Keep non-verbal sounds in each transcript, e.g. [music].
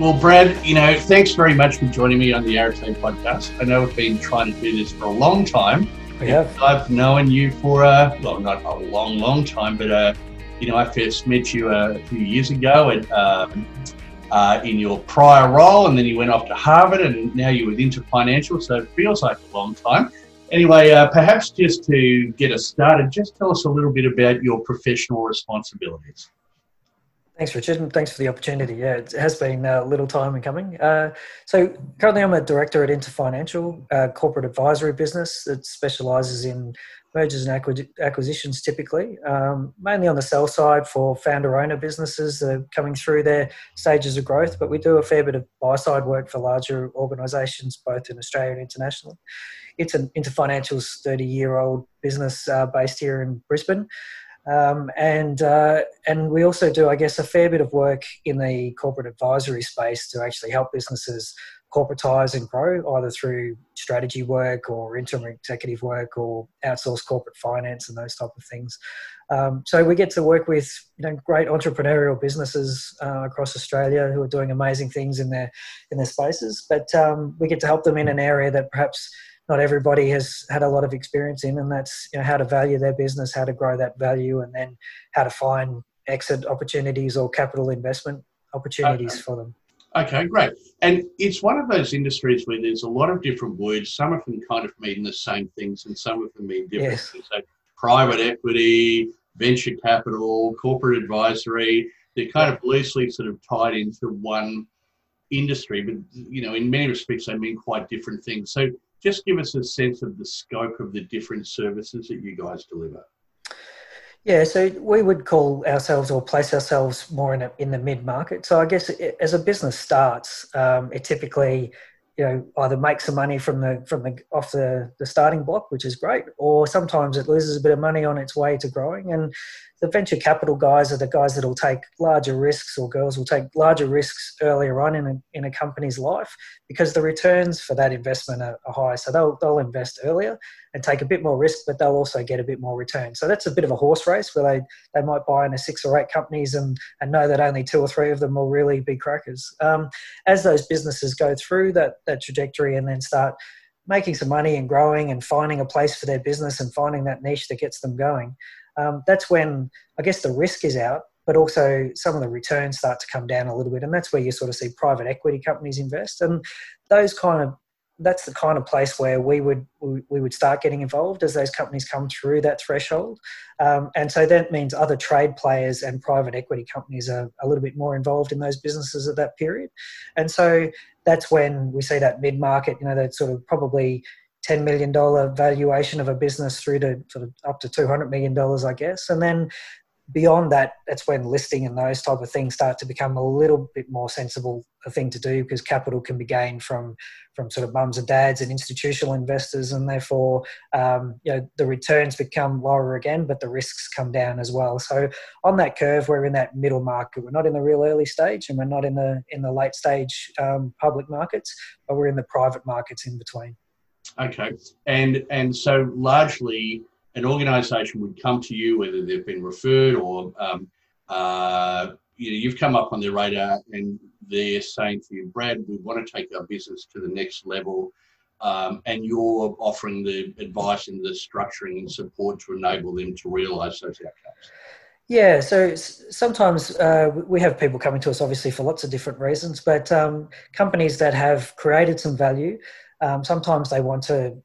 Well, Brad, you know, thanks very much for joining me on the Arete podcast. I know we've been trying to do this for a long time. We have. I've known you for, uh, well, not a long, long time, but, uh, you know, I first met you uh, a few years ago at, um, uh, in your prior role, and then you went off to Harvard, and now you're with Inter Financial, so it feels like a long time. Anyway, uh, perhaps just to get us started, just tell us a little bit about your professional responsibilities. Thanks, Richard, and thanks for the opportunity. Yeah, it has been a little time in coming. Uh, so currently, I'm a director at Inter Financial, a corporate advisory business that specialises in mergers and acquisitions, typically, um, mainly on the sell side for founder-owner businesses that are coming through their stages of growth. But we do a fair bit of buy-side work for larger organisations, both in Australia and internationally. It's an Inter Financial's 30-year-old business uh, based here in Brisbane. Um, and uh, and we also do, I guess, a fair bit of work in the corporate advisory space to actually help businesses corporatize and grow, either through strategy work or interim executive work or outsource corporate finance and those type of things. Um, so we get to work with you know great entrepreneurial businesses uh, across Australia who are doing amazing things in their in their spaces, but um, we get to help them in an area that perhaps not everybody has had a lot of experience in, and that's you know, how to value their business, how to grow that value, and then how to find exit opportunities or capital investment opportunities okay. for them. Okay, great. And it's one of those industries where there's a lot of different words. Some of them kind of mean the same things, and some of them mean different yes. things. So, private equity, venture capital, corporate advisory, they're kind of loosely sort of tied into one industry, but you know, in many respects, they mean quite different things. So, just give us a sense of the scope of the different services that you guys deliver. Yeah, so we would call ourselves or place ourselves more in, a, in the mid market. So I guess it, as a business starts, um, it typically you know either make some money from the from the off the, the starting block, which is great, or sometimes it loses a bit of money on its way to growing. And the venture capital guys are the guys that will take larger risks or girls will take larger risks earlier on in a, in a company's life because the returns for that investment are, are high. So they'll, they'll invest earlier and take a bit more risk, but they'll also get a bit more return. So that's a bit of a horse race where they, they might buy into six or eight companies and, and know that only two or three of them will really be crackers. Um, as those businesses go through that, that trajectory and then start making some money and growing and finding a place for their business and finding that niche that gets them going, um, that's when I guess the risk is out, but also some of the returns start to come down a little bit, and that's where you sort of see private equity companies invest, and those kind of that's the kind of place where we would we would start getting involved as those companies come through that threshold, um, and so that means other trade players and private equity companies are a little bit more involved in those businesses at that period, and so that's when we see that mid market, you know, that sort of probably $10 million valuation of a business through to sort of up to $200 million, I guess. And then beyond that, that's when listing and those type of things start to become a little bit more sensible a thing to do because capital can be gained from from sort of mums and dads and institutional investors, and therefore um, you know the returns become lower again, but the risks come down as well. So on that curve, we're in that middle market. We're not in the real early stage, and we're not in the in the late stage um, public markets, but we're in the private markets in between. Okay, and and so largely an organisation would come to you whether they've been referred or um, uh, you know you've come up on their radar and they're saying to you, Brad, we want to take our business to the next level. Um, and you're offering the advice and the structuring and support to enable them to realise those outcomes. Yeah, so sometimes uh, we have people coming to us, obviously, for lots of different reasons, but um, companies that have created some value um, sometimes they want to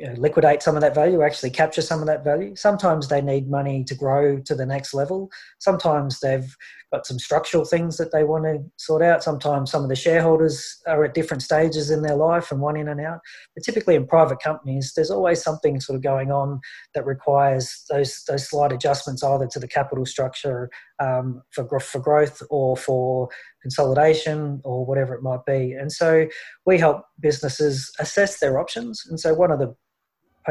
you know, liquidate some of that value, actually capture some of that value. Sometimes they need money to grow to the next level. Sometimes they've got some structural things that they want to sort out. Sometimes some of the shareholders are at different stages in their life and one in and out. But typically in private companies, there's always something sort of going on that requires those those slight adjustments either to the capital structure um, for for growth or for consolidation or whatever it might be. And so we help businesses assess their options. And so one of the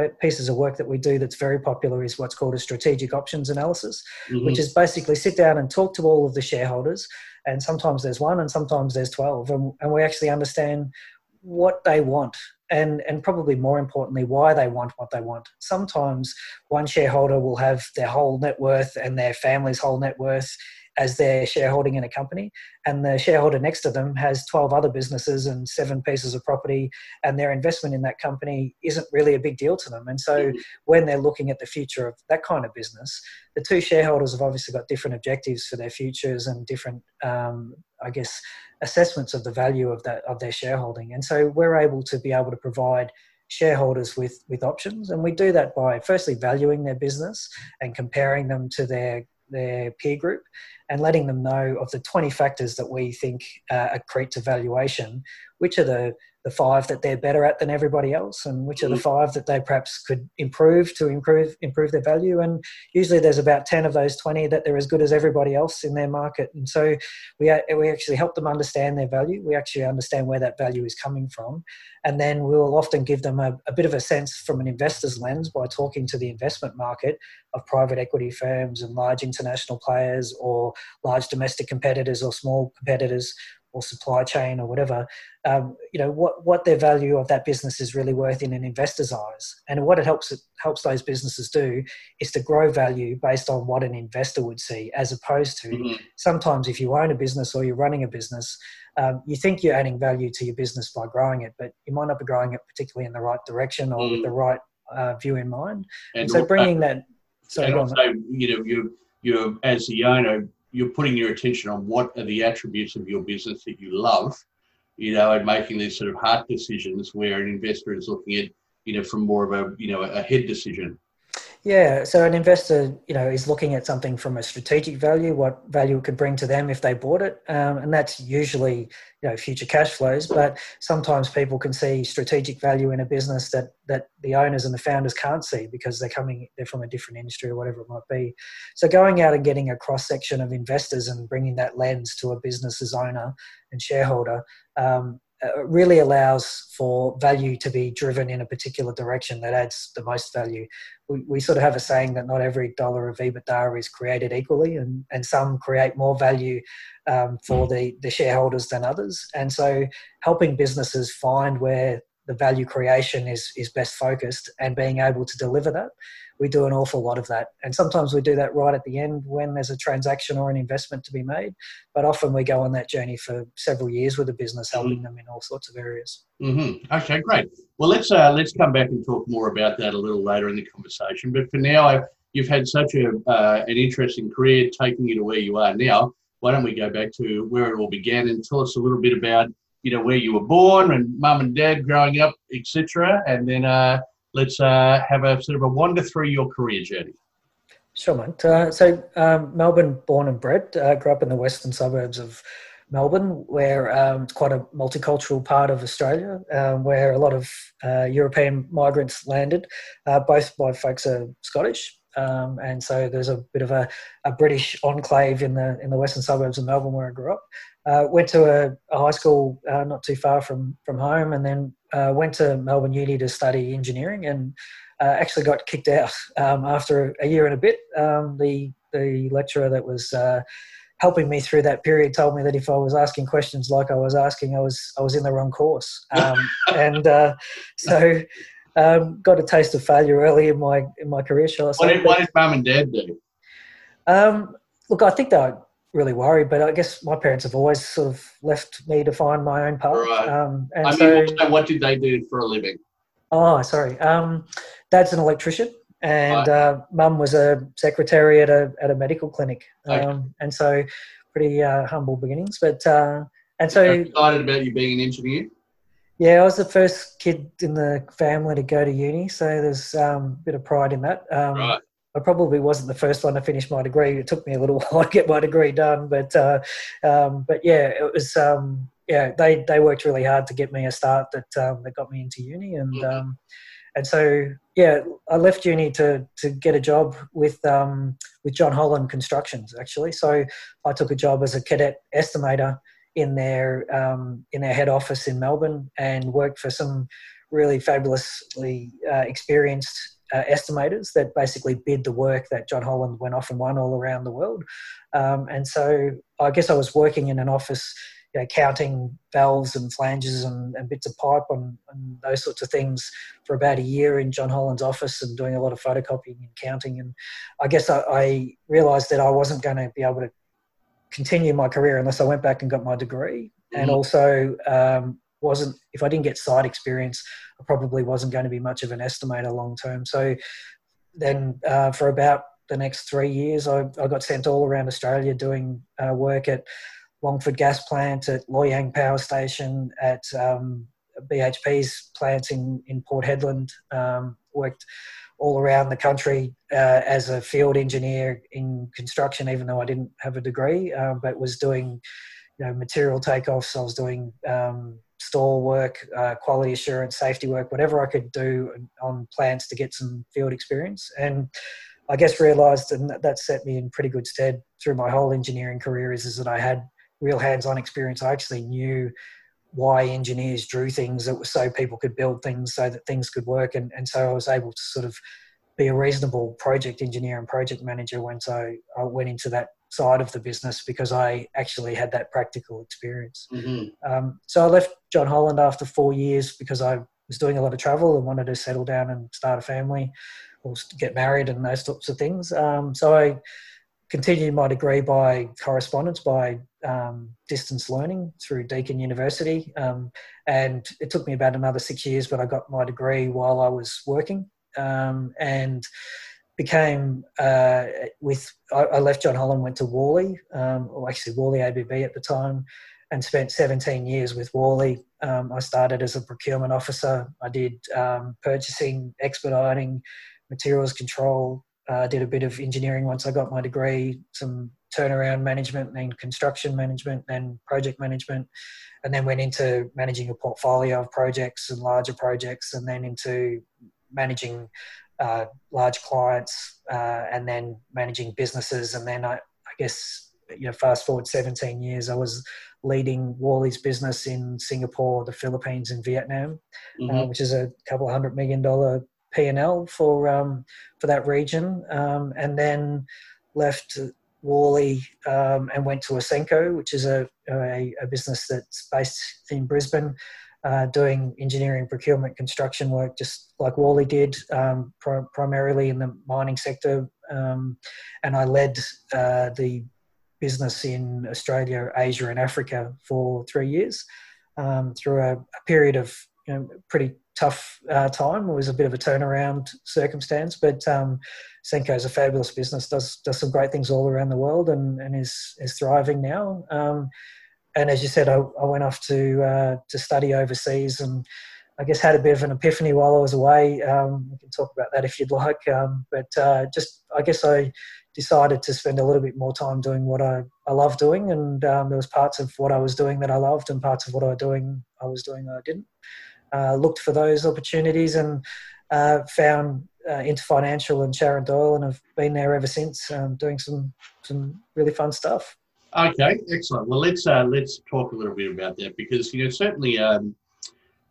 pieces of work that we do that's very popular is what's called a strategic options analysis, mm-hmm. which is basically sit down and talk to all of the shareholders. And sometimes there's one and sometimes there's 12. And, and we actually understand what they want and and probably more importantly why they want what they want sometimes one shareholder will have their whole net worth and their family's whole net worth as their shareholding in a company and the shareholder next to them has 12 other businesses and seven pieces of property and their investment in that company isn't really a big deal to them. And so mm-hmm. when they're looking at the future of that kind of business the two shareholders have obviously got different objectives for their futures and different um, i guess assessments of the value of that of their shareholding. And so we're able to be able to provide shareholders with with options. And we do that by firstly valuing their business and comparing them to their their peer group and letting them know of the 20 factors that we think uh, accrete to valuation, which are the the five that they're better at than everybody else and which are the mm-hmm. five that they perhaps could improve to improve improve their value. And usually there's about 10 of those 20 that they're as good as everybody else in their market. And so we we actually help them understand their value. We actually understand where that value is coming from. And then we'll often give them a, a bit of a sense from an investor's lens by talking to the investment market of private equity firms and large international players or large domestic competitors or small competitors or supply chain or whatever, um, you know what what their value of that business is really worth in an investor's eyes, and what it helps it helps those businesses do is to grow value based on what an investor would see, as opposed to mm-hmm. sometimes if you own a business or you're running a business, um, you think you're adding value to your business by growing it, but you might not be growing it particularly in the right direction or mm-hmm. with the right uh, view in mind. And, and so bringing that, and also, you know, you you as the owner you're putting your attention on what are the attributes of your business that you love, you know, and making these sort of heart decisions where an investor is looking at, you know, from more of a, you know, a head decision. Yeah, so an investor, you know, is looking at something from a strategic value, what value it could bring to them if they bought it, um, and that's usually, you know, future cash flows. But sometimes people can see strategic value in a business that that the owners and the founders can't see because they're coming, they're from a different industry or whatever it might be. So going out and getting a cross section of investors and bringing that lens to a business's owner and shareholder um, uh, really allows for value to be driven in a particular direction that adds the most value. We, we sort of have a saying that not every dollar of EBITDA is created equally, and, and some create more value um, for the, the shareholders than others. And so, helping businesses find where the value creation is, is best focused and being able to deliver that we do an awful lot of that. And sometimes we do that right at the end when there's a transaction or an investment to be made. But often we go on that journey for several years with a business, helping mm-hmm. them in all sorts of areas. Mm-hmm. Okay, great. Well, let's uh, let's come back and talk more about that a little later in the conversation. But for now, you've had such a uh, an interesting career, taking you to where you are now. Why don't we go back to where it all began and tell us a little bit about you know where you were born and mum and dad growing up, etc. And then uh, let's uh, have a sort of a wander through your career journey. Sure, mate. Uh, so, um, Melbourne, born and bred, uh, grew up in the western suburbs of Melbourne, where um, it's quite a multicultural part of Australia, um, where a lot of uh, European migrants landed. Uh, both my folks are Scottish, um, and so there's a bit of a, a, British enclave in the in the western suburbs of Melbourne where I grew up. Uh, went to a, a high school uh, not too far from from home, and then uh, went to Melbourne Uni to study engineering, and uh, actually got kicked out um, after a year and a bit. Um, the the lecturer that was uh, helping me through that period told me that if I was asking questions like I was asking, I was I was in the wrong course, um, [laughs] and uh, so. Um, got a taste of failure early in my in my career. Shall I say? What did, what did mum and dad do? Um, look, I think they really worried. But I guess my parents have always sort of left me to find my own path. Right. Um, and I mean, so, what did they do for a living? Oh, sorry. Um, dad's an electrician, and right. uh, mum was a secretary at a at a medical clinic. Um. And so, pretty uh, humble beginnings. But uh, and so excited about you being an engineer. Yeah, I was the first kid in the family to go to uni, so there's um, a bit of pride in that. Um, right. I probably wasn't the first one to finish my degree. It took me a little [laughs] while to get my degree done, but uh, um, but yeah, it was um, yeah they they worked really hard to get me a start that um, that got me into uni, and mm-hmm. um, and so yeah, I left uni to to get a job with um, with John Holland Constructions actually. So I took a job as a cadet estimator in their um, in their head office in Melbourne and worked for some really fabulously uh, experienced uh, estimators that basically bid the work that John Holland went off and won all around the world. Um, and so I guess I was working in an office, you know, counting valves and flanges and, and bits of pipe and, and, those sorts of things for about a year in John Holland's office and doing a lot of photocopying and counting. And I guess I, I realized that I wasn't going to be able to continue my career unless I went back and got my degree. Mm-hmm. And also, um, wasn't if I didn't get site experience, I probably wasn't going to be much of an estimator long term. So then, uh, for about the next three years, I, I, got sent all around Australia doing uh, work at Longford Gas Plant, at Loy Yang Power Station, at um, BHP's plants in, in Port Hedland. Um, worked all around the country uh, as a field engineer in construction, even though I didn't have a degree, uh, but was doing you know material takeoffs. I was doing um, store work, uh, quality assurance, safety work, whatever I could do on plants to get some field experience. And I guess realised, and that set me in pretty good stead through my whole engineering career, is, is that I had real hands-on experience. I actually knew why engineers drew things. It was so people could build things so that things could work. And, and so I was able to sort of be a reasonable project engineer and project manager once I, I went into that side of the business because I actually had that practical experience. Mm-hmm. Um, so I left John Holland after four years because I was doing a lot of travel and wanted to settle down and start a family or get married and those sorts of things. Um, so I continued my degree by correspondence, by um, distance learning through Deakin University. Um, and it took me about another six years, but I got my degree while I was working um, and became uh, with, I, I, left John Holland, went to Worley, um, or actually Worley ABB at the time, and spent 17 years with Worley. Um, I started as a procurement officer. I did um, purchasing, expediting, materials control, uh, did a bit of engineering once I got my degree, some turnaround management and construction management and project management, and then went into managing a portfolio of projects and larger projects, and then into managing uh, large clients, uh, and then managing businesses, and then I, I, guess you know fast forward 17 years, I was leading Worley's business in Singapore, the Philippines, and Vietnam, mm-hmm. uh, which is a couple hundred million dollar P&L for um, for that region, um, and then left Worley um, and went to Ausenco, which is a, a, a business that's based in Brisbane, uh, doing engineering, procurement, construction work, just like Worley did, um, pr- primarily in the mining sector. Um, and I led uh, the business in Australia, Asia, and Africa for three years um, through a, a, period of you know, pretty tough uh, time. It was a bit of a turnaround circumstance, but um, Ausenco is a fabulous business. does does some great things all around the world, and, and is is thriving now. Um, and as you said, I, I went off to uh, to study overseas, and I guess had a bit of an epiphany while I was away. Um, we can talk about that if you'd like. Um, but uh, just I guess I decided to spend a little bit more time doing what I, I love doing, and um, there was parts of what I was doing that I loved, and parts of what I was doing I was doing I didn't uh, looked for those opportunities and uh, found uh, Interfinancial and Sharon Doyle, and have been there ever since, um, doing some some really fun stuff. Okay, excellent. Well, let's uh, let's talk a little bit about that because you know certainly um,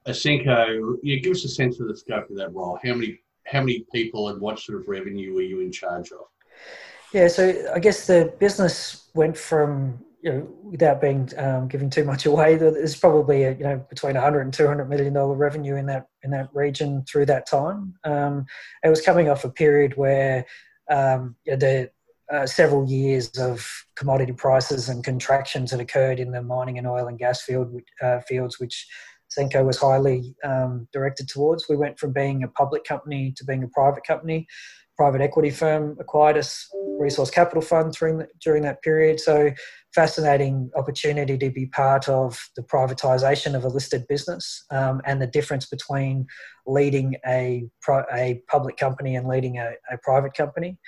Ausenco, you know, give us a sense of the scope of that role. How many how many people and what sort of revenue were you in charge of? Yeah, so I guess the business went from you know, without being um, giving too much away, there's probably a, you know between 100 and 200 million dollar revenue in that in that region through that time. Um, it was coming off a period where um, the uh, several years of commodity prices and contractions that occurred in the mining and oil and gas field uh, fields, which Ausenco was highly um, directed towards. We went from being a public company to being a private company. Private equity firm acquired us, Resource Capital Fund during, the, during that period. So, fascinating opportunity to be part of the privatisation of a listed business um, and the difference between leading a, a public company and leading a, a private company.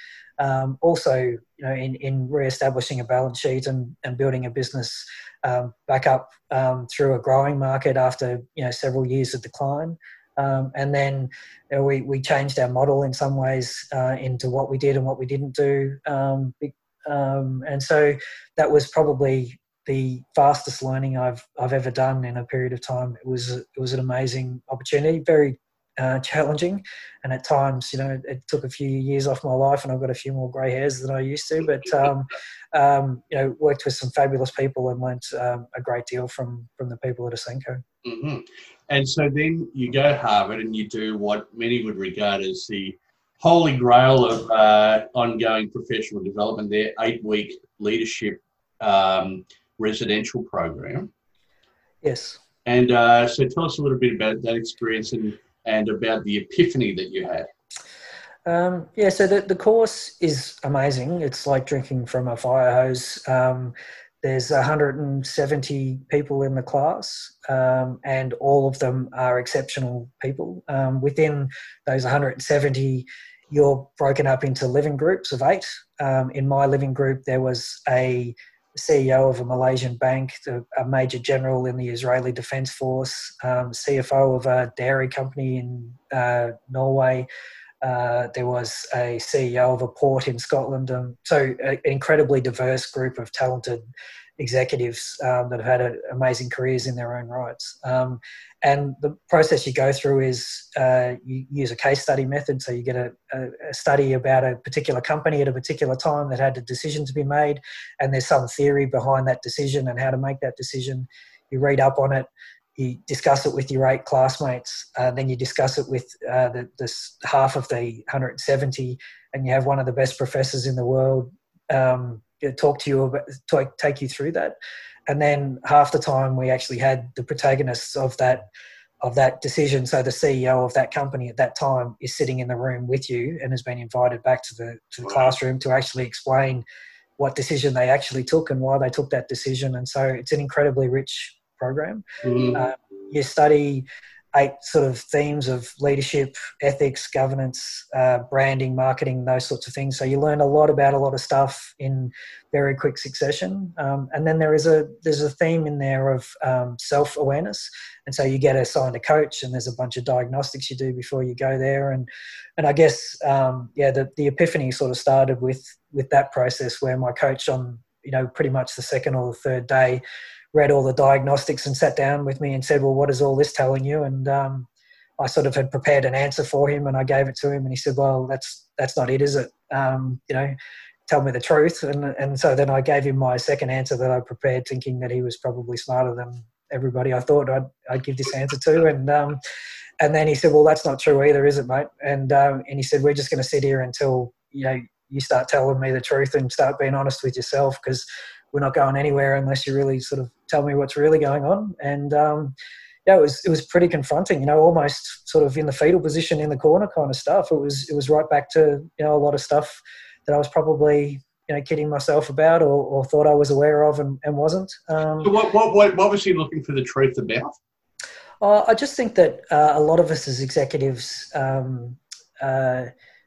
Um, also, you know, in, in re-establishing a balance sheet and, and building a business um, back up um, through a growing market after you know several years of decline. Um, and then you know, we, we changed our model in some ways uh, into what we did and what we didn't do. Um, um, and so that was probably the fastest learning I've I've ever done in a period of time. It was it was an amazing opportunity, very uh, challenging, and at times, you know, it took a few years off my life, and I've got a few more grey hairs than I used to. But um, [laughs] um, you know, worked with some fabulous people and learnt um, a great deal from from the people at Ausenco. Mm-hmm. And so then you go to Harvard and you do what many would regard as the holy grail of uh, ongoing professional development. Their eight week leadership um, residential program. Yes. And uh, so tell us a little bit about that experience and and about the epiphany that you had. Um, yeah, so the, the course is amazing. It's like drinking from a fire hose. Um, there's 170 people in the class, um, and all of them are exceptional people. Um, within those 170, you're broken up into living groups of eight. Um, in my living group, there was a CEO of a Malaysian bank, a major general in the Israeli Defense Force, um, CFO of a dairy company in uh, Norway. Uh, there was a CEO of a port in Scotland. Um, so, an incredibly diverse group of talented executives um, that have had a, amazing careers in their own rights. Um, and the process you go through is uh, you use a case study method. So you get a, a, study about a particular company at a particular time that had a decision to be made, and there's some theory behind that decision and how to make that decision. You read up on it. You discuss it with your eight classmates, uh, then you discuss it with uh, the, this half of the 170, and you have one of the best professors in the world um, talk to you about, talk, take you through that. And then half the time we actually had the protagonists of that of that decision. So the CEO of that company at that time is sitting in the room with you and has been invited back to the to the classroom to actually explain what decision they actually took and why they took that decision. And so it's an incredibly rich program. Mm-hmm. Uh, you study eight sort of themes of leadership, ethics, governance, uh, branding, marketing, those sorts of things. So you learn a lot about a lot of stuff in very quick succession. Um, and then there is a there's a theme in there of um, self awareness, and so you get assigned a coach, and there's a bunch of diagnostics you do before you go there. And and I guess um, yeah, the the epiphany sort of started with with that process where my coach on you know pretty much the second or the third day read all the diagnostics and sat down with me and said, "Well, what is all this telling you?" And um, I sort of had prepared an answer for him, and I gave it to him, and he said, "Well, that's that's not it, is it? Um, you know, tell me the truth." And and so then I gave him my second answer that I prepared, thinking that he was probably smarter than everybody I thought I'd, I'd give this answer to, and. Um, and then he said, "Well, that's not true either, is it, mate?" And um, and he said, "We're just going to sit here until you know you start telling me the truth and start being honest with yourself because we're not going anywhere unless you really sort of tell me what's really going on. And um, yeah, it was it was pretty confronting. You know, almost sort of in the fetal position in the corner kind of stuff. It was it was right back to you know a lot of stuff that I was probably you know kidding myself about or, or thought I was aware of and, and wasn't. Um, so what, what, what what was he looking for the truth about? Uh, I just think that uh, a lot of us as executives um, uh,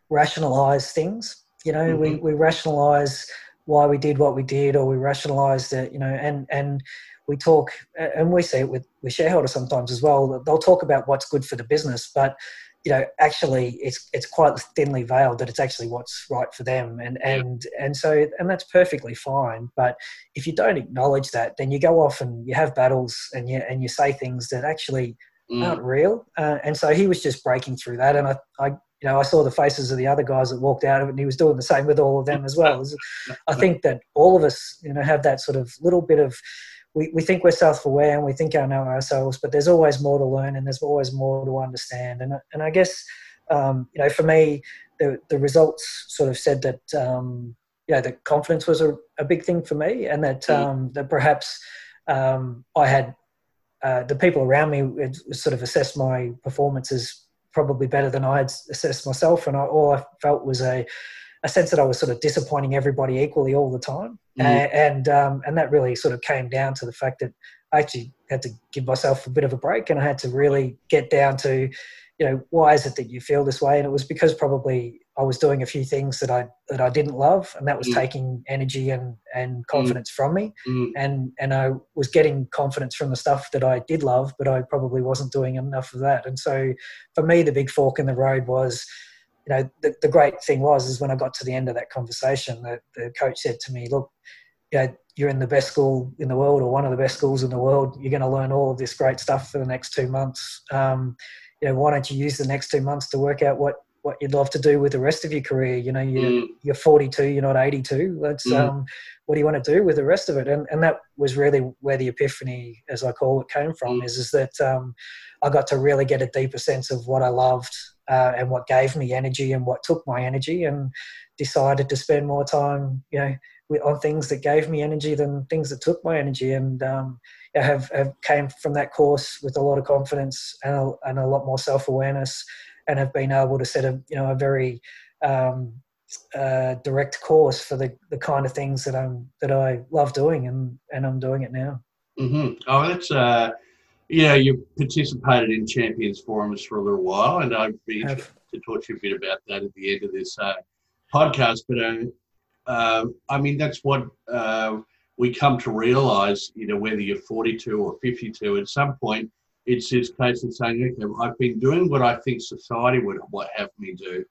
rationalize things. You know, mm-hmm. we, we rationalize why we did what we did or we rationalized it you know and and we talk and we see it with with shareholders sometimes as well they'll talk about what's good for the business but you know actually it's it's quite thinly veiled that it's actually what's right for them and and and so and that's perfectly fine but if you don't acknowledge that then you go off and you have battles and you and you say things that actually mm. aren't real uh, and so he was just breaking through that and i i you know, I saw the faces of the other guys that walked out of it, and he was doing the same with all of them as well. [laughs] I think that all of us, you know, have that sort of little bit of we, we think we're self-aware and we think I know ourselves, but there's always more to learn and there's always more to understand. And and I guess um, you know, for me, the the results sort of said that um, you know, the confidence was a, a big thing for me, and that mm. um, that perhaps um, I had uh, the people around me sort of assessed my performance as probably better than I had assessed myself, and I, all I felt was a a sense that I was sort of disappointing everybody equally all the time, mm. and um, and that really sort of came down to the fact that I actually had to give myself a bit of a break, and I had to really get down to, you know, why is it that you feel this way? And it was because probably I was doing a few things that I that I didn't love, and that was mm. taking energy and and confidence mm. from me, mm. and and I was getting confidence from the stuff that I did love, but I probably wasn't doing enough of that. And so, for me, the big fork in the road was you know, the, the great thing was is when I got to the end of that conversation, the, the coach said to me, "Look, you know, you're in the best school in the world or one of the best schools in the world. You're going to learn all of this great stuff for the next two months. Um, you know, why don't you use the next two months to work out what what you'd love to do with the rest of your career? You know, you're, mm. you're 42, you're not 82. Let's mm. um, what do you want to do with the rest of it? And and that was really where the epiphany, as I call it, came from. Mm. Is is that um, I got to really get a deeper sense of what I loved uh, and what gave me energy and what took my energy, and decided to spend more time, you know, with, on things that gave me energy than things that took my energy, and um, have have came from that course with a lot of confidence and a, and a lot more self awareness, and have been able to set a you know a very um, uh, direct course for the, the kind of things that I'm that I love doing, and and I'm doing it now. Mm-hmm. Oh, that's uh, you know, you participated in Champions Forums for a little while, and I'd be interested to talk to you a bit about that at the end of this uh, podcast. But uh, I mean, that's what uh, we come to realise. You know, whether you're 42 or 52, at some point, it's this case of saying, "Okay, I've been doing what I think society would have me do."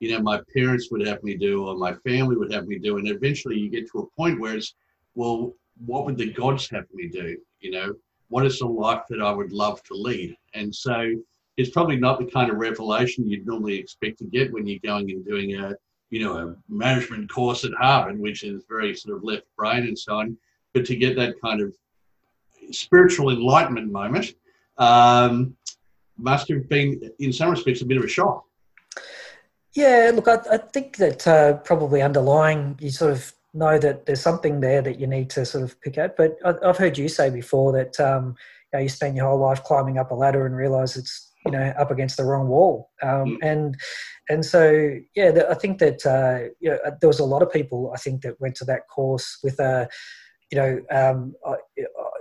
You know, my parents would have me do, or my family would have me do, and eventually, you get to a point where it's, well, what would the gods have me do? You know, what is the life that I would love to lead? And so it's probably not the kind of revelation you'd normally expect to get when you're going and doing a, you know, a management course at Harvard, which is very sort of left brain and so on. But to get that kind of spiritual enlightenment moment um, must have been, in some respects, a bit of a shock. Yeah, look, I, I think that uh, probably underlying you sort of know that there's something there that you need to sort of pick at. But I've heard you say before that um, you, know, you spend your whole life climbing up a ladder and realize it's you know up against the wrong wall. Um, mm. and and so yeah, I think that uh, you know, there was a lot of people I think that went to that course with a you know um,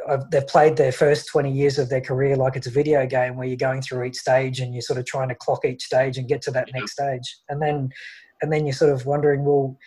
I, they've played their first 20 years of their career like it's a video game where you're going through each stage and you're sort of trying to clock each stage and get to that next stage. And then and then you're sort of wondering well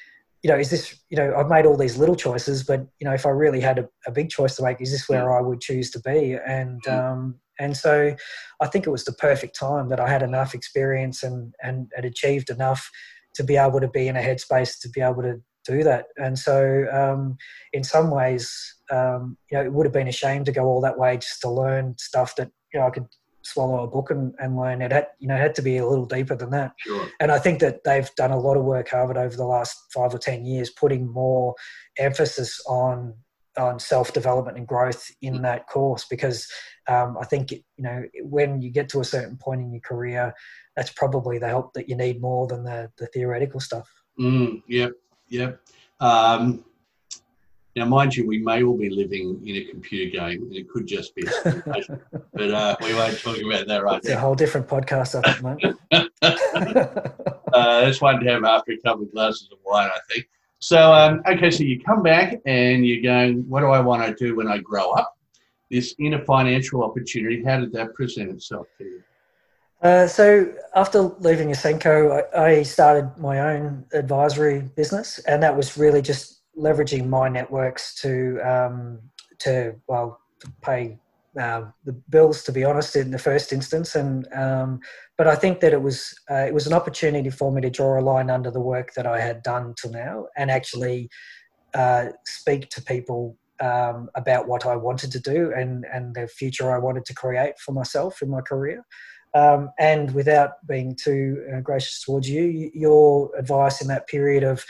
you know, is this, you know, I've made all these little choices, but, you know, if I really had a, a big choice to make, is this where I would choose to be? And, um, and so I think it was the perfect time that I had enough experience and, and had achieved enough to be able to be in a headspace to be able to do that. And so, um, in some ways, um, you know, it would have been a shame to go all that way just to learn stuff that you know I could swallow a book and, and learn. It had, you know, had to be a little deeper than that. Sure. And I think that they've done a lot of work, Harvard, over the last five or ten years, putting more emphasis on on self development and growth in mm. that course because um, I think you know when you get to a certain point in your career, that's probably the help that you need more than the the theoretical stuff. Mm, yep, yep. Um, now, mind you, we may all be living in a computer game, and it could just be a simulation. [laughs] but uh, we won't talk about that right it's now. a whole different podcast, I think, mate. [laughs] uh, that's one to have after a couple of glasses of wine, I think. So, um, okay, so you come back and you're going, what do I want to do when I grow up? This Interfinancial opportunity, how did that present itself to you? Uh, so after leaving Ausenco, I, I started my own advisory business, and that was really just leveraging my networks to um, to well pay uh, the bills to be honest in the first instance and um, but I think that it was uh, it was an opportunity for me to draw a line under the work that I had done till now and actually uh, speak to people um, about what I wanted to do and and the future I wanted to create for myself in my career. Um, and without being too uh, gracious towards you, your advice in that period of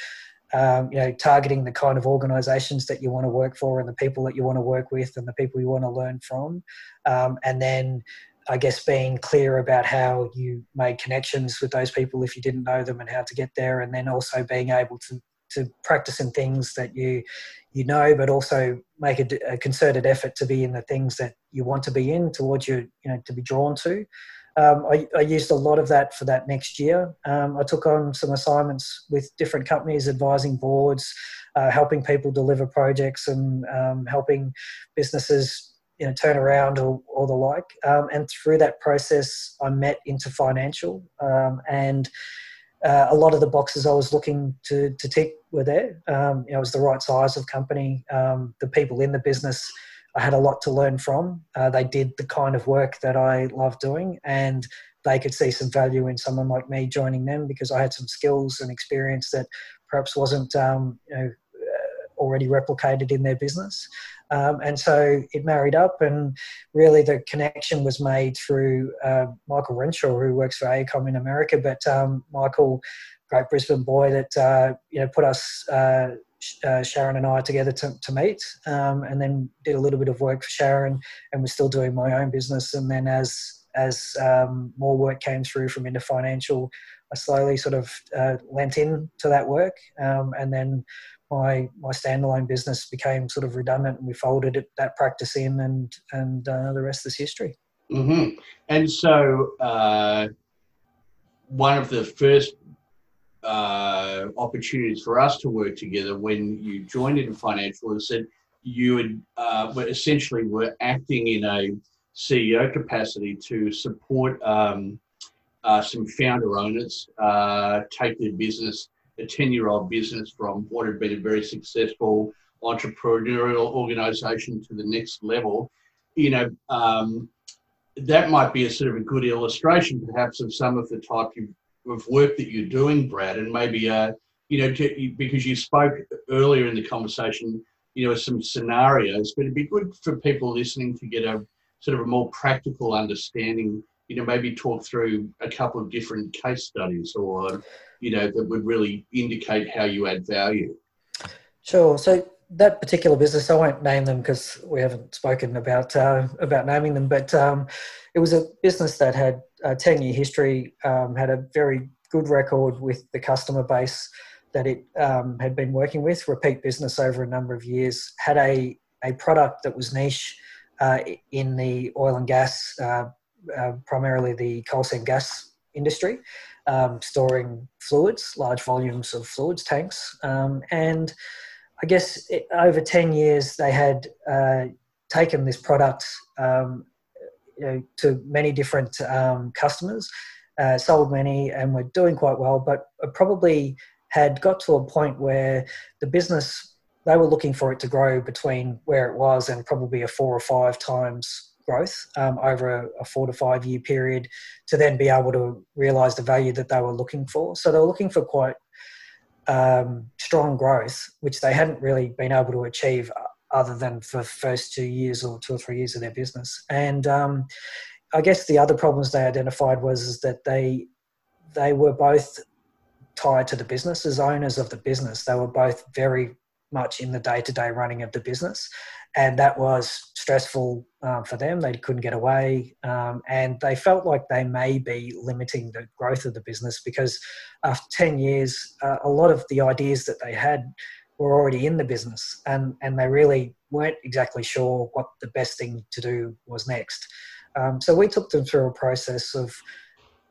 um, you know, targeting the kind of organisations that you want to work for and the people that you want to work with and the people you want to learn from, um, and then I guess being clear about how you made connections with those people if you didn't know them and how to get there, and then also being able to to practice in things that you you know, but also make a, a, concerted effort to be in the things that you want to be in towards you, you know, to be drawn to. Um, I, I, used a lot of that for that next year. Um, I took on some assignments with different companies, advising boards, uh, helping people deliver projects, and um, helping businesses you know turn around or, or the like. Um, and through that process, I met Interfinancial um, and uh, a lot of the boxes I was looking to, to tick were there. Um, you know, it was the right size of company. The people in the business, I had a lot to learn from. Uh, they did the kind of work that I love doing, and they could see some value in someone like me joining them because I had some skills and experience that perhaps wasn't um, you know, uh, already replicated in their business. Um, and so it married up, and really the connection was made through uh, Michael Renshaw, who works for AECOM in America. But um, Michael, great Brisbane boy, that uh, you know put us. Uh, uh, Sharon and I together to, to meet, um, and then did a little bit of work for Sharon, and was still doing my own business. And then as as um, more work came through from Interfinancial, I slowly sort of uh, lent in to that work, um, and then my my standalone business became sort of redundant, and we folded it, that practice in, and and uh, the rest is history. Mm-hmm. And so, uh, one of the first uh, opportunities for us to work together when you joined Interfinancial is that you had, uh, were essentially were acting in a CEO capacity to support um, uh, some founder owners uh, take their business a 10 year old business from what had been a very successful entrepreneurial organization to the next level, you know, um, that might be a sort of a good illustration, perhaps, of some of the type of work that you're doing, Brad, and maybe, uh, you know, to, because you spoke earlier in the conversation, you know, some scenarios, but it'd be good for people listening to get a sort of a more practical understanding you know, maybe talk through a couple of different case studies or you know, that would really indicate how you add value? Sure. So that particular business, I won't name them because we haven't spoken about uh, about naming them, but um, it was a business that had a ten year history, um, had a very good record with the customer base that it um, had been working with, repeat business over a number of years, had a a product that was niche uh, in the oil and gas, uh, uh primarily the coal seam gas industry, um, storing fluids, large volumes of fluids tanks. Um, and I guess it, over 10 years, they had uh, taken this product um, you know, to many different um, customers, uh, sold many, and were doing quite well, but probably had got to a point where the business they were looking for it to grow between where it was and probably a four or five times growth um, over a, a, four to five year period to then be able to realize the value that they were looking for. So they were looking for quite um, strong growth, which they hadn't really been able to achieve other than for the first two years or two or three years of their business. And um, I guess the other problems they identified was that they they were both tied to the business as owners of the business. They were both very much in the day to day running of the business and that was stressful um, for them. They couldn't get away, um, and they felt like they may be limiting the growth of the business because after ten years, uh, a lot of the ideas that they had were already in the business, and and they really weren't exactly sure what the best thing to do was next. Um, so we took them through a process of.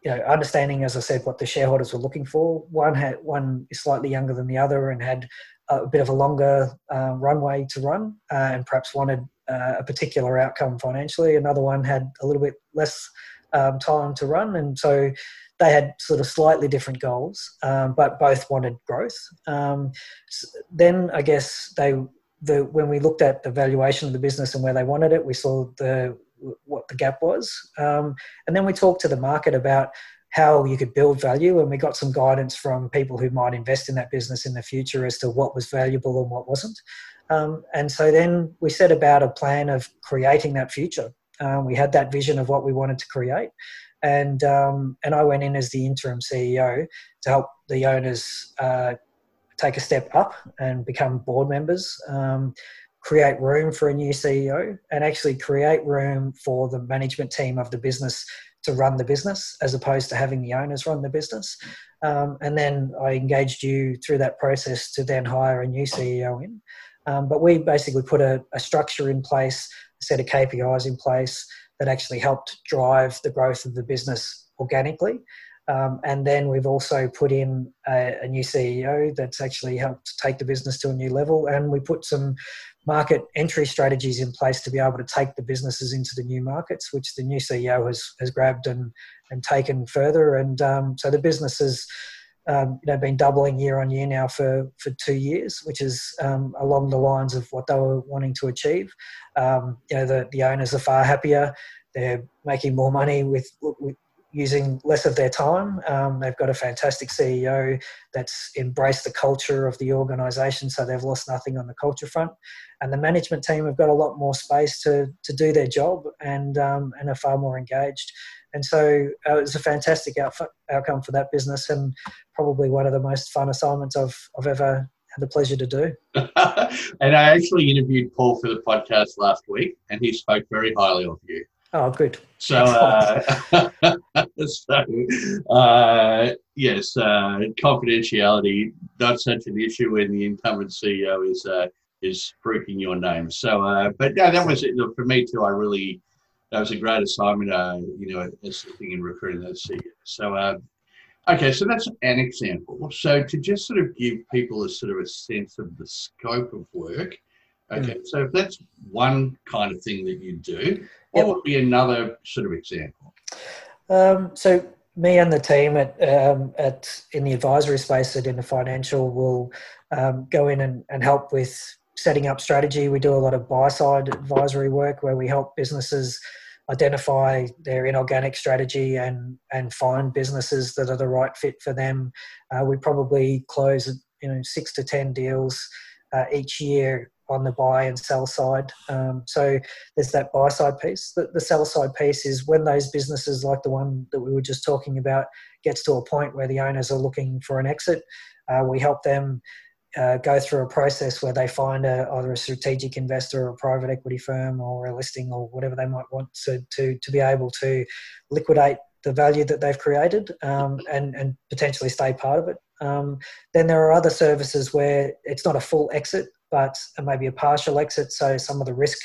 You know, understanding, as I said, what the shareholders were looking for. One had one is slightly younger than the other and had a bit of a longer uh, runway to run uh, and perhaps wanted uh, a particular outcome financially. Another one had a little bit less um, time to run, and so they had sort of slightly different goals, um, but both wanted growth. Um, so then I guess they the when we looked at the valuation of the business and where they wanted it, we saw the what the gap was, um, and then we talked to the market about how you could build value. And we got some guidance from people who might invest in that business in the future as to what was valuable and what wasn't. Um, and so then we set about a plan of creating that future. Um, we had that vision of what we wanted to create. And, um, and I went in as the interim CEO to help the owners uh, take a step up and become board members, um, create room for a new CEO, and actually create room for the management team of the business to run the business as opposed to having the owners run the business. Um, and then I engaged you through that process to then hire a new CEO in. Um, but we basically put a, a, structure in place, a set of KPIs in place that actually helped drive the growth of the business organically. Um, and then we've also put in a, a, new CEO that's actually helped take the business to a new level. And we put some market entry strategies in place to be able to take the businesses into the new markets, which the new CEO has, has grabbed and, and taken further. And um, so the business has um, you know, been doubling year on year now for, for two years, which is um, along the lines of what they were wanting to achieve. Um, you know, the, the owners are far happier. They're making more money with, with using less of their time. Um, they've got a fantastic CEO that's embraced the culture of the organisation, so they've lost nothing on the culture front. And the management team have got a lot more space to to do their job and um, and are far more engaged. And so uh, it was a fantastic outf- outcome for that business, and probably one of the most fun assignments I've I've ever had the pleasure to do. [laughs] and I actually interviewed Paul for the podcast last week, and he spoke very highly of you. Oh, good. So, uh, [laughs] so uh, yes, uh, confidentiality not such an issue when the incumbent CEO is uh, is spruiking your name. So, uh, but yeah, that was it for me too. I really that was a great assignment. Uh, you know, assisting in recruiting those CEOs. So, okay, so that's an example. So, to just sort of give people a sort of a sense of the scope of work. Okay, mm. so if that's one kind of thing that you do, what would be another sort of example? Um, so me and the team at um, at in the advisory space at Interfinancial will um, go in and, and help with setting up strategy. We do a lot of buy side advisory work where we help businesses identify their inorganic strategy and and find businesses that are the right fit for them. Uh, we probably close you know six to ten deals uh, each year on the buy and sell side. Um, so there's that buy side piece. The, the, sell side piece is when those businesses, like the one that we were just talking about, gets to a point where the owners are looking for an exit. Uh, we help them uh, go through a process where they find a, either a strategic investor or a private equity firm or a listing or whatever they might want to, to, to be able to liquidate the value that they've created um, and, and potentially stay part of it. Um, then there are other services where it's not a full exit, but maybe a partial exit. So some of the risk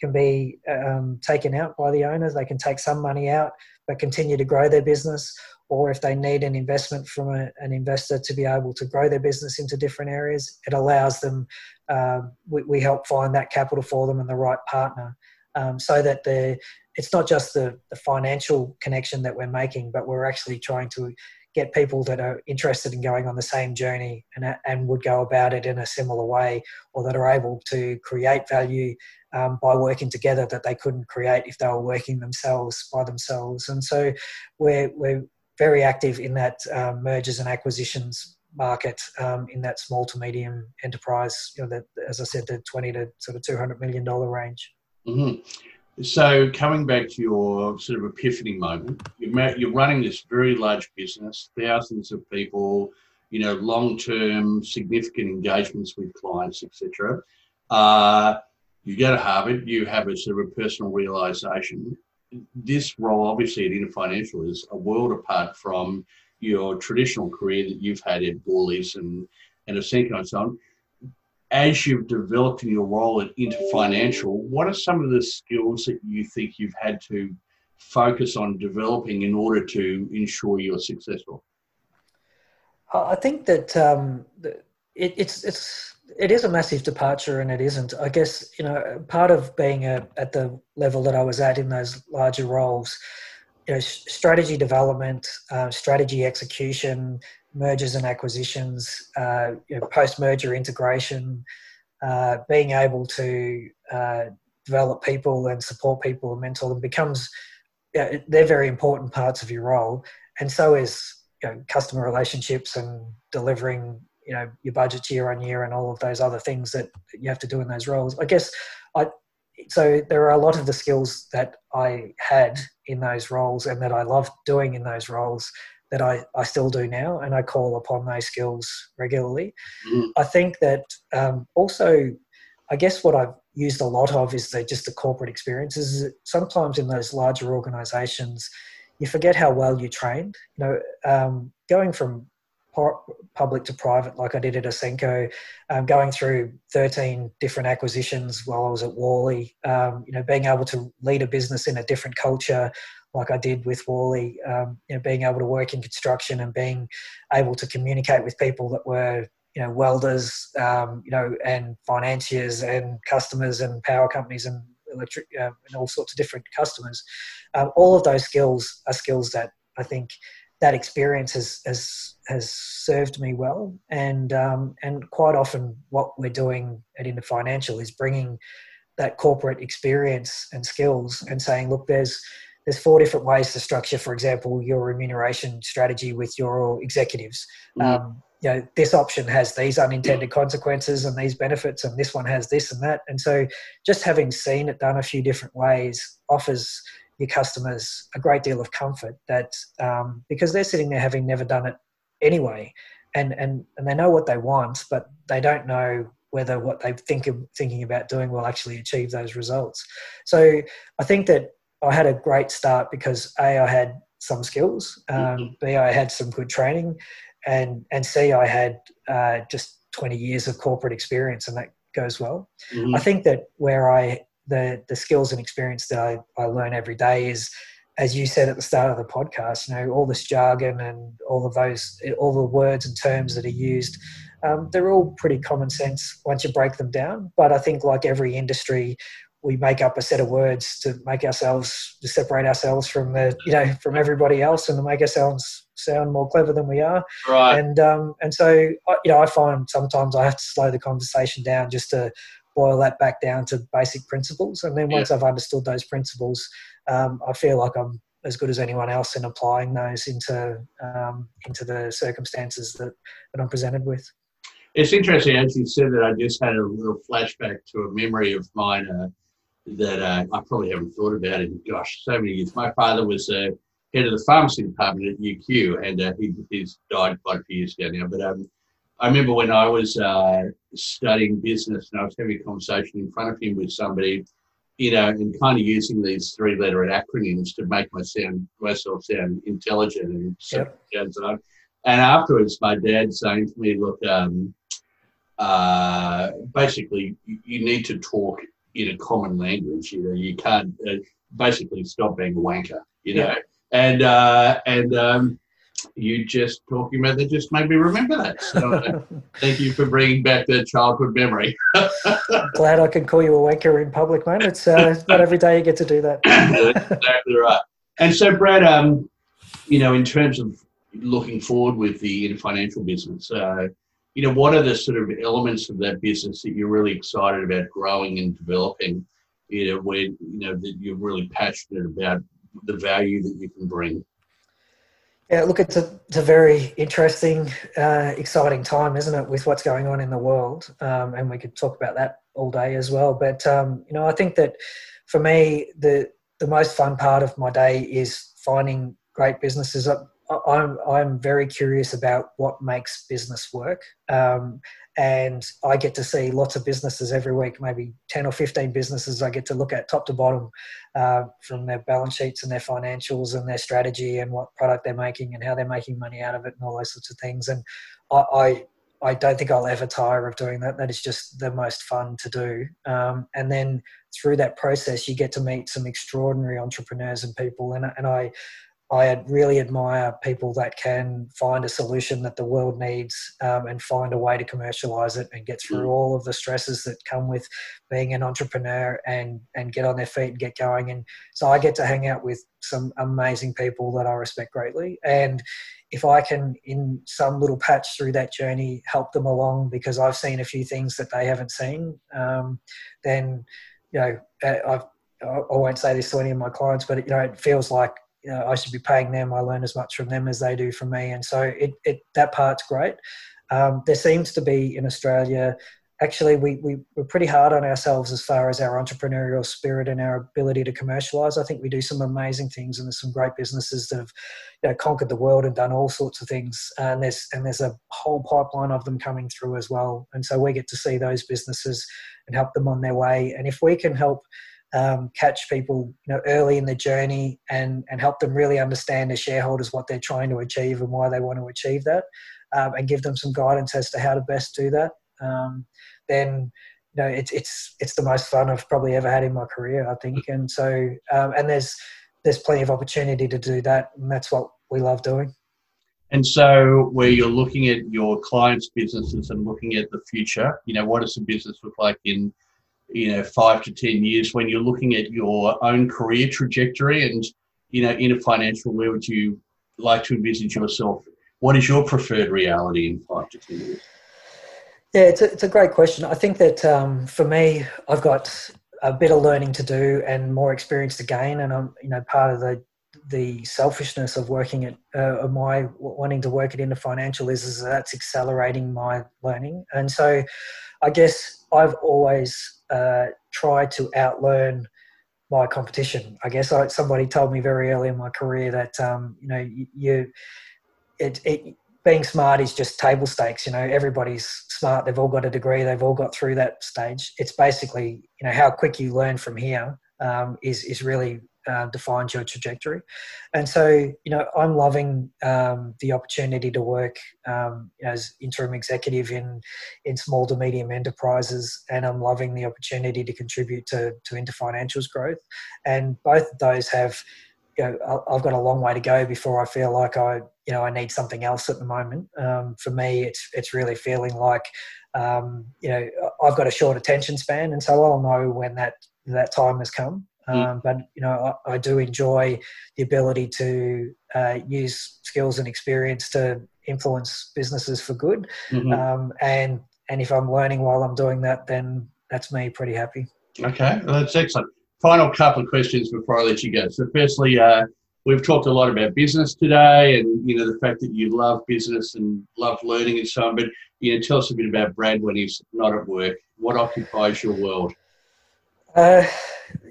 can be um, taken out by the owners. They can take some money out, but continue to grow their business. Or if they need an investment from a, an investor to be able to grow their business into different areas, it allows them. Uh, we, we, help find that capital for them and the right partner, um, so that the it's not just the, the financial connection that we're making, but we're actually trying to get people that are interested in going on the same journey and, and would go about it in a similar way or that are able to create value um, by working together that they couldn't create if they were working themselves by themselves. And so we're, we're very active in that um, mergers and acquisitions market um, in that small to medium enterprise, you know, that, as I said, the 20 to sort of $200 million range. Mm-hmm. So coming back to your sort of epiphany moment, you're, you're running this very large business, thousands of people, you know, long-term significant engagements with clients, etc. Uh, you go to Harvard, you have a sort of a personal realization. This role, obviously, at Interfinancial is a world apart from your traditional career that you've had at Worleys and and Ausenco and so on as you've developed in your role at Interfinancial, what are some of the skills that you think you've had to focus on developing in order to ensure you're successful? I think that um, it, it's it's it is a massive departure, and it isn't. I guess you know part of being a, at the level that I was at in those larger roles, you know, strategy development, uh, strategy execution, mergers and acquisitions, uh, you know, post-merger integration, uh, being able to uh, develop people and support people and mentor them becomes you know, they're very important parts of your role, and so is you know, customer relationships and delivering you know your budgets year on year and all of those other things that you have to do in those roles. I guess I so there are a lot of the skills that I had in those roles and that I loved doing in those roles that I, I still do now, and I call upon those skills regularly. Mm. I think that um, also, I guess what I've used a lot of is the, just the corporate experiences. Sometimes in those larger organisations, you forget how well you trained. You know, um, going from public to private, like I did at Ausenco, um, going through 13 different acquisitions while I was at Worley, um, you know, being able to lead a business in a different culture, like I did with Worley, um, you know, being able to work in construction and being able to communicate with people that were, you know, welders, um, you know, and financiers and customers and power companies and electric uh, and all sorts of different customers. Um, all of those skills are skills that I think that experience has has has served me well, and um, and quite often what we're doing at Interfinancial is bringing that corporate experience and skills and saying, look, there's there's four different ways to structure, for example, your remuneration strategy with your executives. Mm-hmm. Um, you know, this option has these unintended consequences and these benefits, and this one has this and that. And so, just having seen it done a few different ways offers your customers a great deal of comfort that um, because they're sitting there having never done it anyway and, and, and they know what they want but they don't know whether what they think of thinking about doing will actually achieve those results so i think that i had a great start because a i had some skills um, mm-hmm. b i had some good training and and c i had uh, just 20 years of corporate experience and that goes well mm-hmm. i think that where i the the skills and experience that I, I learn every day is as you said at the start of the podcast, you know, all this jargon and all of those, all the words and terms that are used, um, they're all pretty common sense once you break them down. But I think, like every industry, we make up a set of words to make ourselves to separate ourselves from the, you know, from everybody else, and to make ourselves sound more clever than we are. Right. And um, and so, you know, I find sometimes I have to slow the conversation down just to boil that back down to basic principles. And then once yeah. I've understood those principles, um, I feel like I'm as good as anyone else in applying those into um, into the circumstances that, that I'm presented with. It's interesting, as you said that, I just had a little flashback to a memory of mine uh, that uh, I probably haven't thought about in, gosh, so many years. My father was uh, head of the pharmacy department at UQ, and uh, he, he's died quite a few years ago now. But um, I remember when I was uh, studying business and I was having a conversation in front of him with somebody, you know, and kind of using these three letter acronyms to make my sound, myself sound intelligent and yep. and afterwards, my dad saying to me, look, um, uh, basically, you need to talk in a common language. You know, you can't uh, basically stop being a wanker. You know, and uh, and um, you just talking about that just made me remember that. So uh, [laughs] thank you for bringing back that childhood memory. [laughs] Glad I could call you a wanker in public, man. It's, uh, it's not every day you get to do that. [laughs] exactly right. And so, Brad, um, you know, in terms of looking forward with the financial business, uh, you know, what are the sort of elements of that business that you're really excited about growing and developing? You know, where you know that you're really passionate about the value that you can bring. Yeah, look, it's a, it's a very interesting, uh, exciting time, isn't it, with what's going on in the world? Um, and we could talk about that all day as well. But um, you know, I think that for me, the the most fun part of my day is finding great businesses. I'm I'm very curious about what makes business work, um, and I get to see lots of businesses every week, maybe ten or fifteen businesses. I get to look at top to bottom, uh, from their balance sheets and their financials and their strategy and what product they're making and how they're making money out of it and all those sorts of things. And I I, I don't think I'll ever tire of doing that. That is just the most fun to do. Um, and then through that process, you get to meet some extraordinary entrepreneurs and people. And and I I really admire people that can find a solution that the world needs um, and find a way to commercialize it and get through mm. all of the stresses that come with being an entrepreneur and and get on their feet and get going. And so I get to hang out with some amazing people that I respect greatly. And if I can, in some little patch through that journey, help them along because I've seen a few things that they haven't seen, um, then you know uh, I've I won't say this to any of my clients, but you know, it feels like you know, I should be paying them. I learn as much from them as they do from me, and so it, it that part's great. Um, there seems to be in Australia. Actually, we, we, we're pretty hard on ourselves as far as our entrepreneurial spirit and our ability to commercialize. I think we do some amazing things, and there's some great businesses that have you know, conquered the world and done all sorts of things. And there's and there's a whole pipeline of them coming through as well. And so we get to see those businesses and help them on their way. And if we can help um, catch people you know early in the journey and and help them really understand as shareholders what they're trying to achieve and why they want to achieve that, um, and give them some guidance as to how to best do that. Um, then you know it's it's it's the most fun I've probably ever had in my career, I think. And so um, and there's there's plenty of opportunity to do that, and that's what we love doing. And so, where you're looking at your clients' businesses and looking at the future, you know, what does the business look like in, you know, five to ten years? When you're looking at your own career trajectory, and you know, Interfinancial, where would you like to envisage yourself? What is your preferred reality in five to ten years? Yeah, it's a, it's a great question. I think that um, for me, I've got a bit of learning to do and more experience to gain, and I'm you know part of the the selfishness of working at uh, of my wanting to work it into financial is, is that's accelerating my learning and so i guess i've always uh, tried to outlearn my competition. I guess I, somebody told me very early in my career that um, you know you, it, it, being smart is just table stakes you know everybody's smart they've all got a degree they've all got through that stage. It's basically you know how quick you learn from here um, is is really uh, defines your trajectory. And so, you know, I'm loving um, the opportunity to work um, as interim executive in in small to medium enterprises, and I'm loving the opportunity to contribute to to Interfinancial's growth. And both of those have. You know, I've got a long way to go before I feel like I, you know, I need something else at the moment. Um, for me, it's it's really feeling like, um, you know, I've got a short attention span, and so I'll know when that that time has come. Mm. Um, but you know, I, I, do enjoy the ability to uh, use skills and experience to influence businesses for good. Mm-hmm. Um, and and if I'm learning while I'm doing that, then that's me pretty happy. Okay, well, that's excellent. Final couple of questions before I let you go. So, firstly, uh, we've talked a lot about business today, and you know the fact that you love business and love learning and so on. But you know, tell us a bit about Brad when he's not at work. What occupies your world? Uh,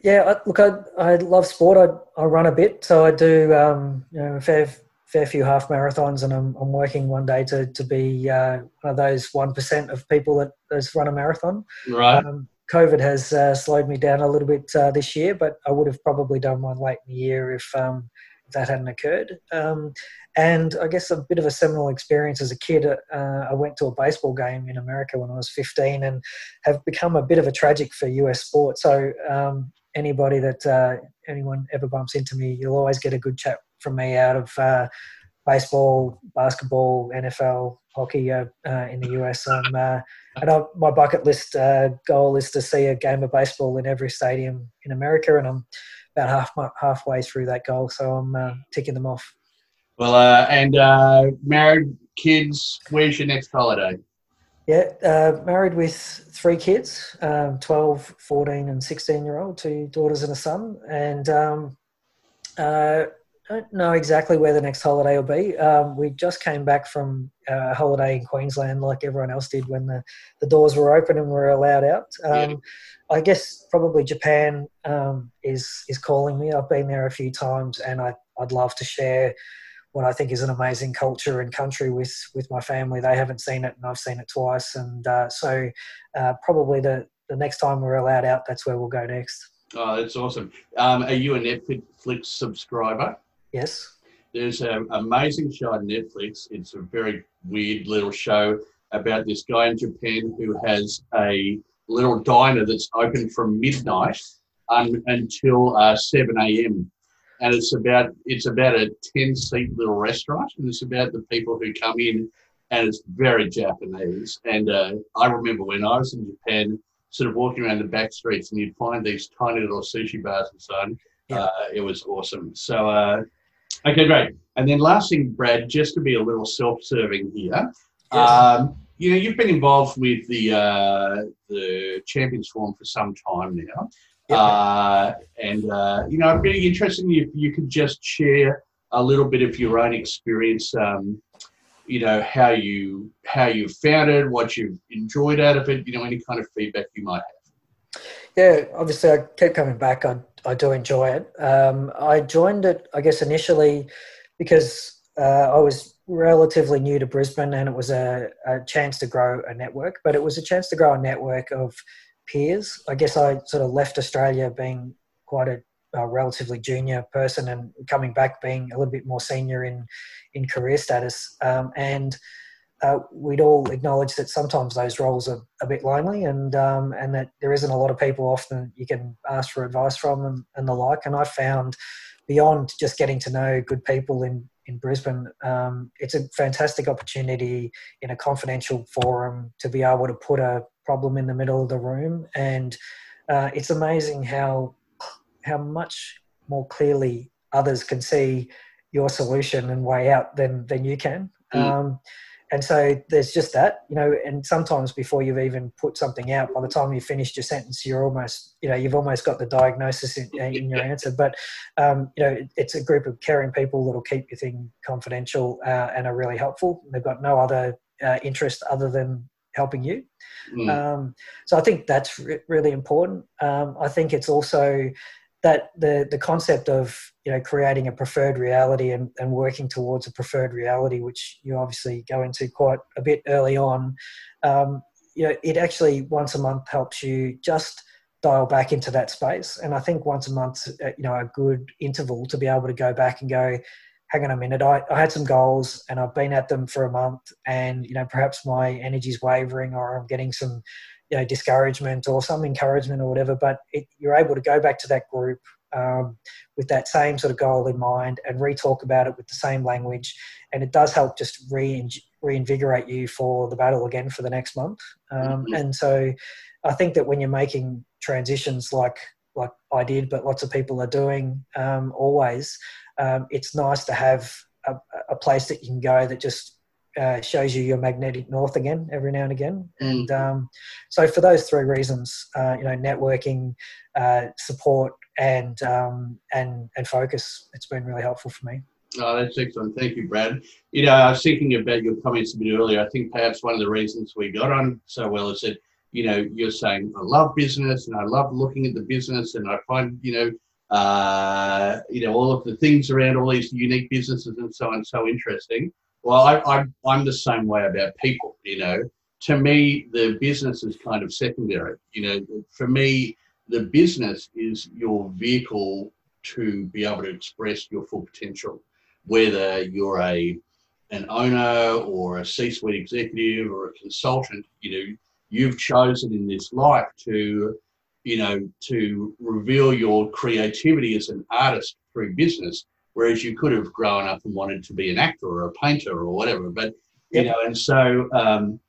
yeah, look, I, I love sport. I, I run a bit, so I do um, you know a fair fair few half marathons, and I'm, I'm working one day to to be uh, one of those one percent of people that has run a marathon. Right. Um, COVID has uh, slowed me down a little bit uh, this year, but I would have probably done one late in the year if um, that hadn't occurred. Um, and I guess a bit of a seminal experience as a kid. Uh, I went to a baseball game in America when I was 15 and have become a bit of a tragic for US sport. So um, anybody that uh, anyone ever bumps into me, you'll always get a good chat from me out of uh, baseball, basketball, NFL, hockey uh, uh, in the US. Um, uh, and I, my bucket list goal is to see a game of baseball in every stadium in America, and I'm about half halfway through that goal, so I'm uh, ticking them off. Well, uh, and uh, married, kids. Where's your next holiday? Yeah, uh, married with three kids, um, 12, 14 and 16 year old, two daughters and a son. And um, uh, don't know exactly where the next holiday will be. Um, we just came back from a holiday in Queensland, like everyone else did when the, the doors were open and we were allowed out. Um, yeah. I guess probably Japan um, is is calling me. I've been there a few times, and I, I'd love to share what I think is an amazing culture and country with with my family. They haven't seen it, and I've seen it twice, and uh, so uh, probably the the next time we're allowed out, that's where we'll go next. Oh, that's awesome. Um, are you a Netflix subscriber? Yes. There's an amazing show on Netflix. It's a very weird little show about this guy in Japan who has a little diner that's open from midnight un, until uh, 7 a.m. And it's about it's about a 10 seat little restaurant, and it's about the people who come in, and it's very Japanese. And uh, I remember when I was in Japan, sort of walking around the back streets, and you'd find these tiny little sushi bars and so on. Yeah. Uh, it was awesome. So uh, Okay, great. And then last thing, Brad, just to be a little self-serving here, yes. um, you know, you've been involved with the uh, the Champions Forum for some time now, yep. uh, and uh, you know, it'd be interesting if you could just share a little bit of your own experience. Um, you know how you how you found it, what you've enjoyed out of it. You know, any kind of feedback you might have. Yeah, obviously, I keep coming back. I I do enjoy it. Um, I joined it, I guess, initially because uh, I was relatively new to Brisbane and it was a, a, chance to grow a network, but it was a chance to grow a network of peers. I guess I sort of left Australia being quite a, a relatively junior person and coming back being a little bit more senior in in career status. Um, and uh, we'd all acknowledge that sometimes those roles are a bit lonely and um, and that there isn't a lot of people often you can ask for advice from and, and the like. And I found beyond just getting to know good people in in Brisbane, um, it's a fantastic opportunity in a confidential forum to be able to put a problem in the middle of the room, and uh, it's amazing how how much more clearly others can see your solution and way out than than you can. Mm. Um, and so there's just that you know and sometimes before you've even put something out by the time you've finished your sentence you're almost you know you've almost got the diagnosis in, in your [laughs] answer. But um, you know it's a group of caring people that'll keep your thing confidential uh, and are really helpful. They've got no other uh, interest other than helping you. Mm. um, so i think that's re- really important. Um, i think it's also that the the concept of you know creating a preferred reality and, and working towards a preferred reality, which you obviously go into quite a bit early on, um, you know, it actually once a month helps you just dial back into that space. And I think once a month, uh, you know, a good interval to be able to go back and go, hang on a minute, I, I had some goals and I've been at them for a month, and you know, perhaps my energy's wavering or I'm getting some you know discouragement or some encouragement or whatever but it, you're able to go back to that group um, with that same sort of goal in mind and re-talk about it with the same language and it does help just re- reinvigorate you for the battle again for the next month um, mm-hmm. and so i think that when you're making transitions like like i did but lots of people are doing um, always um, it's nice to have a, a place that you can go that just uh, shows you your magnetic north again every now and again. Mm. And um, so, for those three reasons, uh, you know, networking, uh, support, and um, and and focus, it's been really helpful for me. Oh, that's excellent. Thank you, Brad. You know, I was thinking about your comments a bit earlier. I think perhaps one of the reasons we got on so well is that, you know, you're saying, I love business and I love looking at the business and I find, you know, uh, you know, all of the things around all these unique businesses and so on so interesting. Well, I, I, I'm the same way about people, you know. To me, the business is kind of secondary. You know, for me, the business is your vehicle to be able to express your full potential, whether you're a an owner or a C-suite executive or a consultant. You know, you've chosen in this life to, you know, to reveal your creativity as an artist through business whereas you could have grown up and wanted to be an actor or a painter or whatever. But you know, and so um,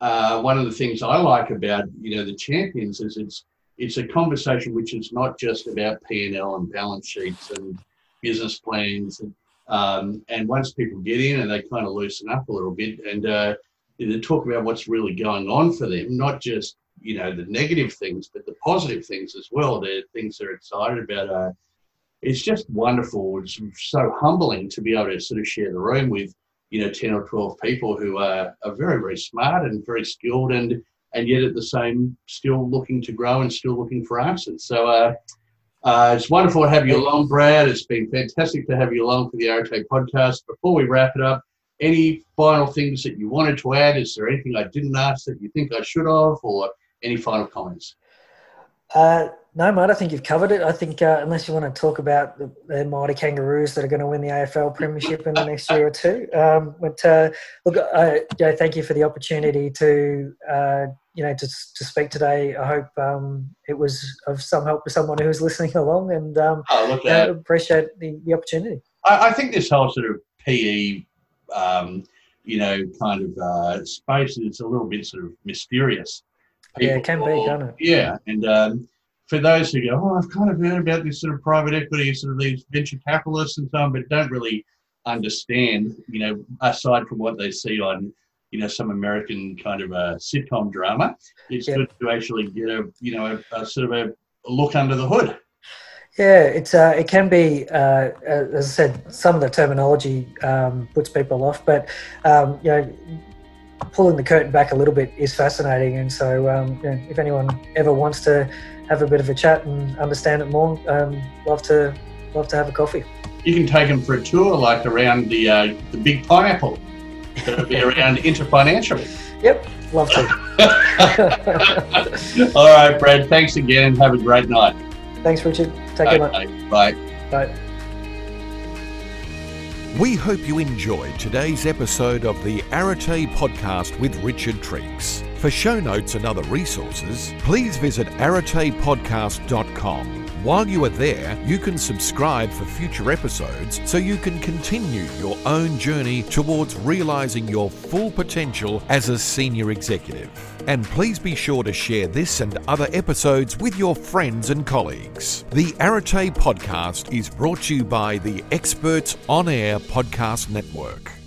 uh, one of the things I like about you know the champions is it's it's a conversation which is not just about P and L and balance sheets and business plans and um, and once people get in and they kind of loosen up a little bit and uh, they talk about what's really going on for them, not just you know the negative things, but the positive things as well. They're things they're excited about. Uh, it's just wonderful. It's so humbling to be able to sort of share the room with, you know, 10 or 12 people who are, are very, very smart and very skilled and, and yet at the same, still looking to grow and still looking for answers. So, uh, uh, it's wonderful to have you along, Brad. It's been fantastic to have you along for the RHA podcast. Before we wrap it up, any final things that you wanted to add? Is there anything I didn't ask that you think I should have, or any final comments? Uh, no, mate, I think you've covered it. I think uh, unless you want to talk about the, the, mighty Kangaroos that are going to win the AFL Premiership in the next year or two. Um, but uh, look, uh, Joe, thank you for the opportunity to uh, you know to, to speak today. I hope um, it was of some help for someone who's listening [laughs] along, and um, oh, look, uh, appreciate the, the opportunity. I, I, think this whole sort of PE, um, you know, kind of uh, space is a little bit sort of mysterious. People, yeah, it can be, can't it? Yeah, and um, for those who go, oh, I've kind of heard about this sort of private equity, sort of these venture capitalists and so on, but don't really understand, you know, aside from what they see on, you know, some American kind of a sitcom drama, it's yep. good to actually get a, you know, a, a sort of a, look under the hood. Yeah, it's uh, it can be, uh, as I said, some of the terminology um, puts people off, but um, you know, pulling the curtain back a little bit is fascinating. And so, um, you know, if anyone ever wants to have a bit of a chat and understand it more, um, love to love to have a coffee. You can take them for a tour, like around the uh, the big pineapple. going to be [laughs] around Interfinancial. Yep, love to. [laughs] All right, Brad. Thanks again, and have a great night. Thanks, Richard. Take care, Okay, bye. Bye. We hope you enjoyed today's episode of the Arate podcast with Richard Triggs. For show notes and other resources, please visit aratepodcast.com. While you are there, you can subscribe for future episodes so you can continue your own journey towards realizing your full potential as a senior executive. And please be sure to share this and other episodes with your friends and colleagues. The Arate podcast is brought to you by the Experts On Air Podcast Network.